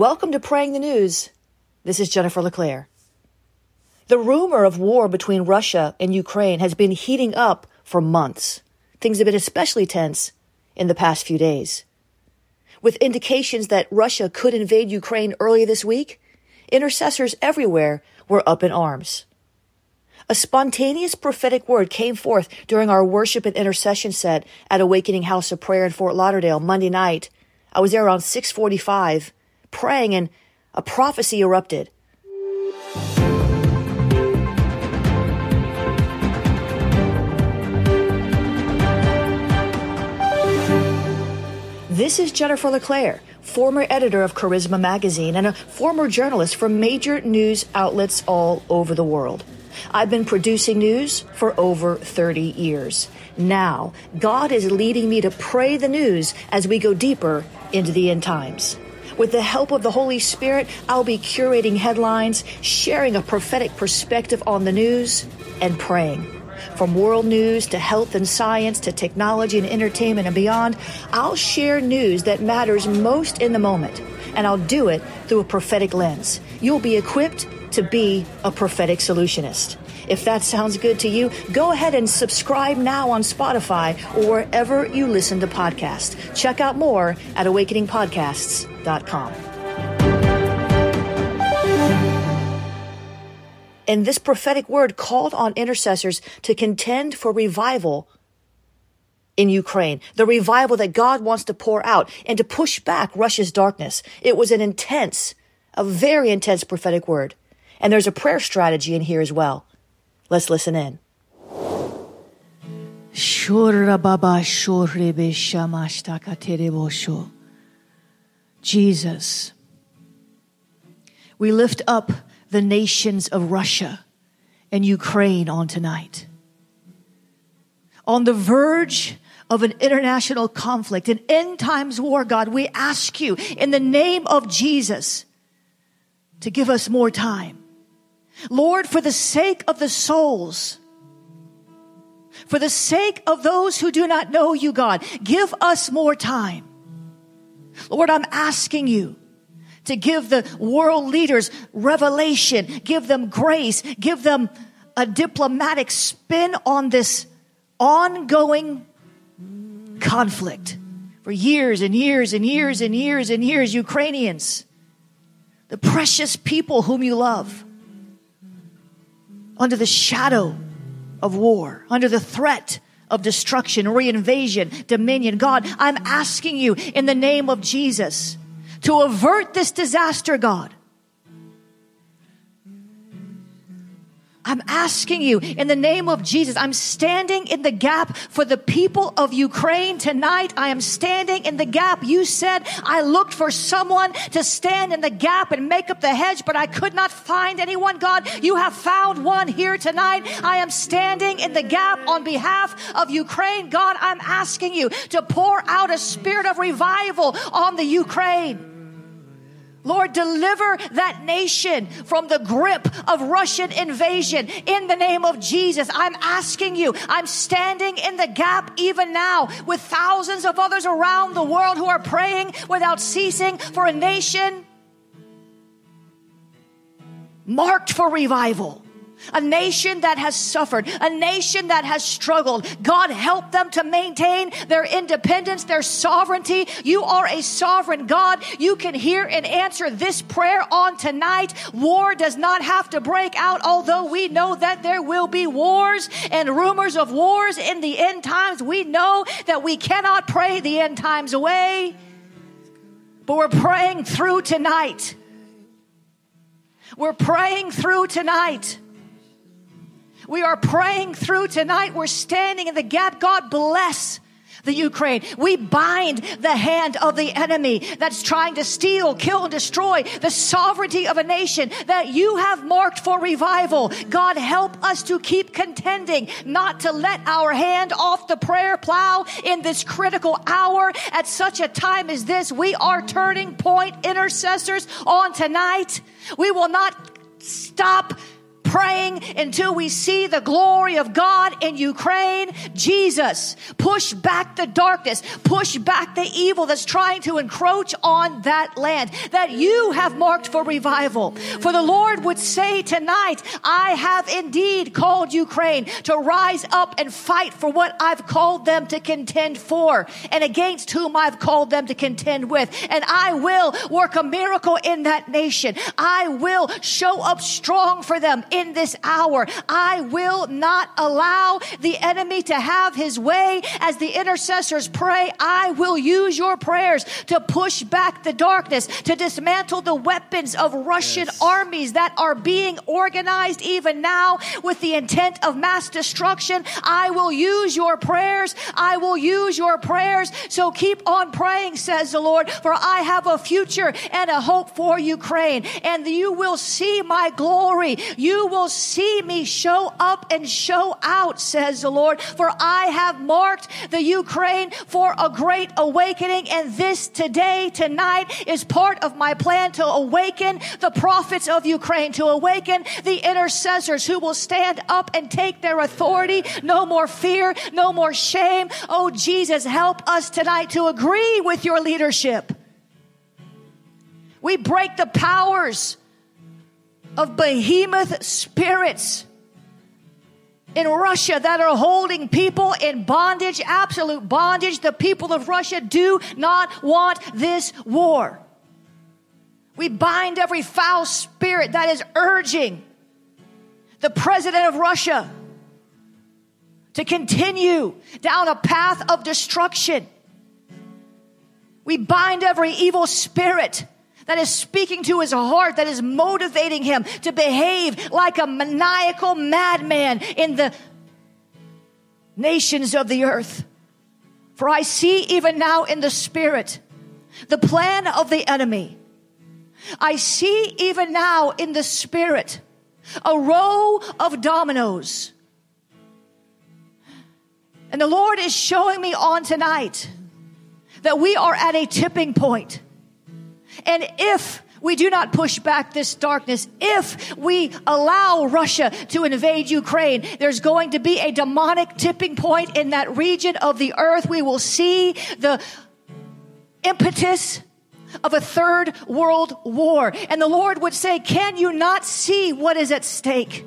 Welcome to Praying the News. This is Jennifer LeClaire. The rumor of war between Russia and Ukraine has been heating up for months. Things have been especially tense in the past few days. With indications that Russia could invade Ukraine early this week, intercessors everywhere were up in arms. A spontaneous prophetic word came forth during our worship and intercession set at Awakening House of Prayer in Fort Lauderdale Monday night. I was there around 645 praying and a prophecy erupted. This is Jennifer LeClaire, former editor of Charisma Magazine and a former journalist for major news outlets all over the world. I've been producing news for over 30 years. Now, God is leading me to pray the news as we go deeper into the end times. With the help of the Holy Spirit, I'll be curating headlines, sharing a prophetic perspective on the news, and praying. From world news to health and science to technology and entertainment and beyond, I'll share news that matters most in the moment, and I'll do it through a prophetic lens. You'll be equipped to be a prophetic solutionist. If that sounds good to you, go ahead and subscribe now on Spotify or wherever you listen to podcasts. Check out more at awakeningpodcasts.com. And this prophetic word called on intercessors to contend for revival in Ukraine, the revival that God wants to pour out and to push back Russia's darkness. It was an intense, a very intense prophetic word. And there's a prayer strategy in here as well. Let's listen in. Jesus, we lift up the nations of Russia and Ukraine on tonight. On the verge of an international conflict, an end times war, God, we ask you in the name of Jesus to give us more time Lord, for the sake of the souls, for the sake of those who do not know you, God, give us more time. Lord, I'm asking you to give the world leaders revelation, give them grace, give them a diplomatic spin on this ongoing conflict. For years and years and years and years and years, Ukrainians, the precious people whom you love, under the shadow of war, under the threat of destruction, reinvasion, dominion. God, I'm asking you in the name of Jesus to avert this disaster, God. I'm asking you in the name of Jesus. I'm standing in the gap for the people of Ukraine tonight. I am standing in the gap. You said I looked for someone to stand in the gap and make up the hedge, but I could not find anyone. God, you have found one here tonight. I am standing in the gap on behalf of Ukraine. God, I'm asking you to pour out a spirit of revival on the Ukraine. Lord, deliver that nation from the grip of Russian invasion in the name of Jesus. I'm asking you, I'm standing in the gap even now with thousands of others around the world who are praying without ceasing for a nation marked for revival a nation that has suffered, a nation that has struggled. God help them to maintain their independence, their sovereignty. You are a sovereign God. You can hear and answer this prayer on tonight. War does not have to break out, although we know that there will be wars and rumors of wars in the end times. We know that we cannot pray the end times away, but we're praying through tonight. We're praying through tonight. We are praying through tonight. We're standing in the gap. God bless the Ukraine. We bind the hand of the enemy that's trying to steal, kill, and destroy the sovereignty of a nation that you have marked for revival. God, help us to keep contending, not to let our hand off the prayer plow in this critical hour at such a time as this. We are turning point intercessors on tonight. We will not stop praying until we see the glory of God in Ukraine. Jesus, push back the darkness, push back the evil that's trying to encroach on that land that you have marked for revival. For the Lord would say tonight, I have indeed called Ukraine to rise up and fight for what I've called them to contend for and against whom I've called them to contend with. And I will work a miracle in that nation. I will show up strong for them in this hour. I will not allow the enemy to have his way as the intercessors pray. I will use your prayers to push back the darkness, to dismantle the weapons of Russian yes. armies that are being organized even now with the intent of mass destruction. I will use your prayers. I will use your prayers. So keep on praying, says the Lord, for I have a future and a hope for Ukraine. And you will see my glory. You will see me show up and show out, says the Lord, for I have marked the Ukraine for a great awakening. And this today, tonight is part of my plan to awaken the prophets of Ukraine, to awaken the intercessors who will stand up and take their authority. No more fear, no more shame. Oh, Jesus, help us tonight to agree with your leadership. We break the powers of behemoth spirits in Russia that are holding people in bondage, absolute bondage. The people of Russia do not want this war. We bind every foul spirit that is urging the president of Russia to continue down a path of destruction. We bind every evil spirit that is speaking to his heart, that is motivating him to behave like a maniacal madman in the nations of the earth. For I see even now in the spirit the plan of the enemy. I see even now in the spirit a row of dominoes. And the Lord is showing me on tonight that we are at a tipping point. And if we do not push back this darkness, if we allow Russia to invade Ukraine, there's going to be a demonic tipping point in that region of the earth. We will see the impetus of a third world war. And the Lord would say, can you not see what is at stake?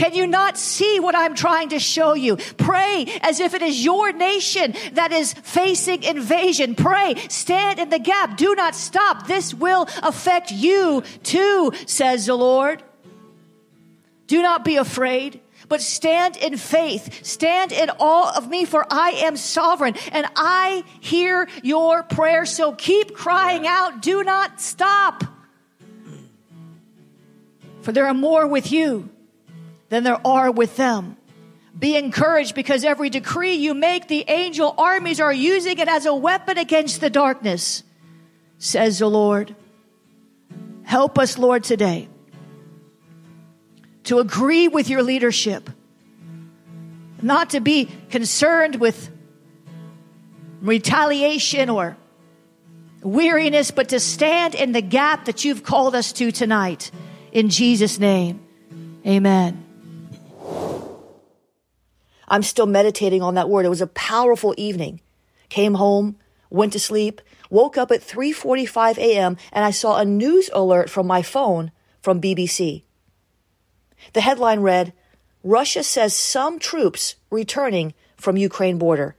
Can you not see what I'm trying to show you? Pray as if it is your nation that is facing invasion. Pray, stand in the gap. Do not stop. This will affect you too, says the Lord. Do not be afraid, but stand in faith. Stand in awe of me, for I am sovereign and I hear your prayer. So keep crying out. Do not stop. For there are more with you than there are with them. Be encouraged because every decree you make, the angel armies are using it as a weapon against the darkness, says the Lord. Help us, Lord, today to agree with your leadership, not to be concerned with retaliation or weariness, but to stand in the gap that you've called us to tonight. In Jesus' name, amen. I'm still meditating on that word. It was a powerful evening. Came home, went to sleep, woke up at 3:45 a.m. and I saw a news alert from my phone from BBC. The headline read, Russia says some troops returning from Ukraine border.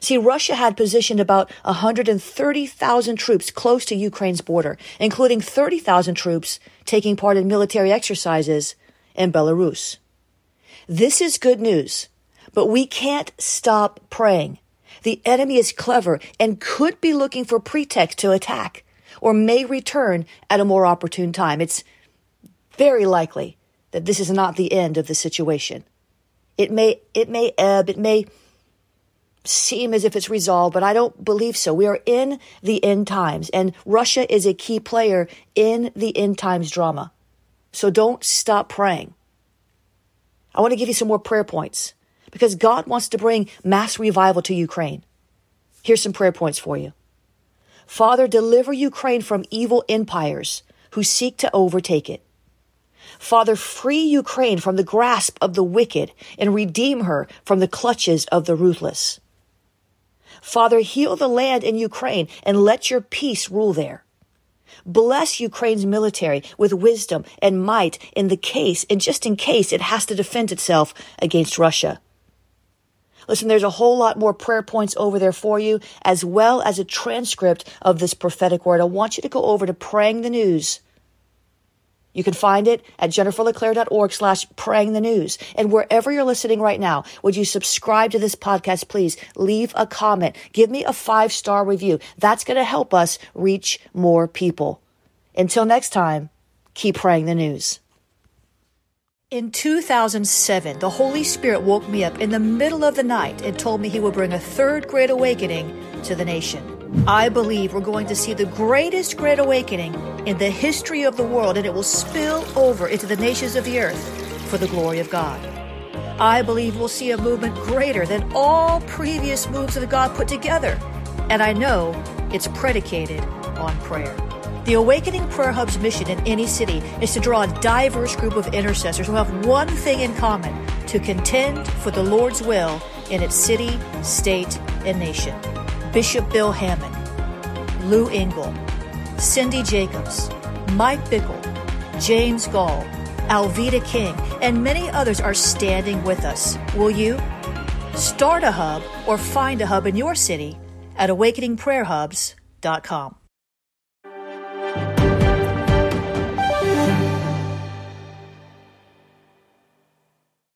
See, Russia had positioned about 130,000 troops close to Ukraine's border, including 30,000 troops taking part in military exercises in Belarus. This is good news but we can't stop praying. The enemy is clever and could be looking for pretext to attack or may return at a more opportune time. It's very likely that this is not the end of the situation. It may, it may ebb, it may seem as if it's resolved, but I don't believe so. We are in the end times and Russia is a key player in the end times drama. So don't stop praying. I want to give you some more prayer points because God wants to bring mass revival to Ukraine. Here's some prayer points for you. Father, deliver Ukraine from evil empires who seek to overtake it. Father, free Ukraine from the grasp of the wicked and redeem her from the clutches of the ruthless. Father, heal the land in Ukraine and let your peace rule there. Bless Ukraine's military with wisdom and might in the case, and just in case it has to defend itself against Russia. Listen, there's a whole lot more prayer points over there for you, as well as a transcript of this prophetic word. I want you to go over to praying the news you can find it at jenniferleclaire.org slash praying the news. And wherever you're listening right now, would you subscribe to this podcast, please? Leave a comment. Give me a five star review. That's going to help us reach more people. Until next time, keep praying the news. In 2007, the Holy Spirit woke me up in the middle of the night and told me he would bring a third great awakening to the nation. I believe we're going to see the greatest great awakening in the history of the world, and it will spill over into the nations of the earth for the glory of God. I believe we'll see a movement greater than all previous moves of God put together, and I know it's predicated on prayer. The Awakening Prayer Hub's mission in any city is to draw a diverse group of intercessors who have one thing in common to contend for the Lord's will in its city, state, and nation. Bishop Bill Hamon, Lou Engle, Cindy Jacobs, Mike Bickle, James Goll, Alveda King, and many others are standing with us. Will you? Start a hub or find a hub in your city at awakeningprayerhubs.com.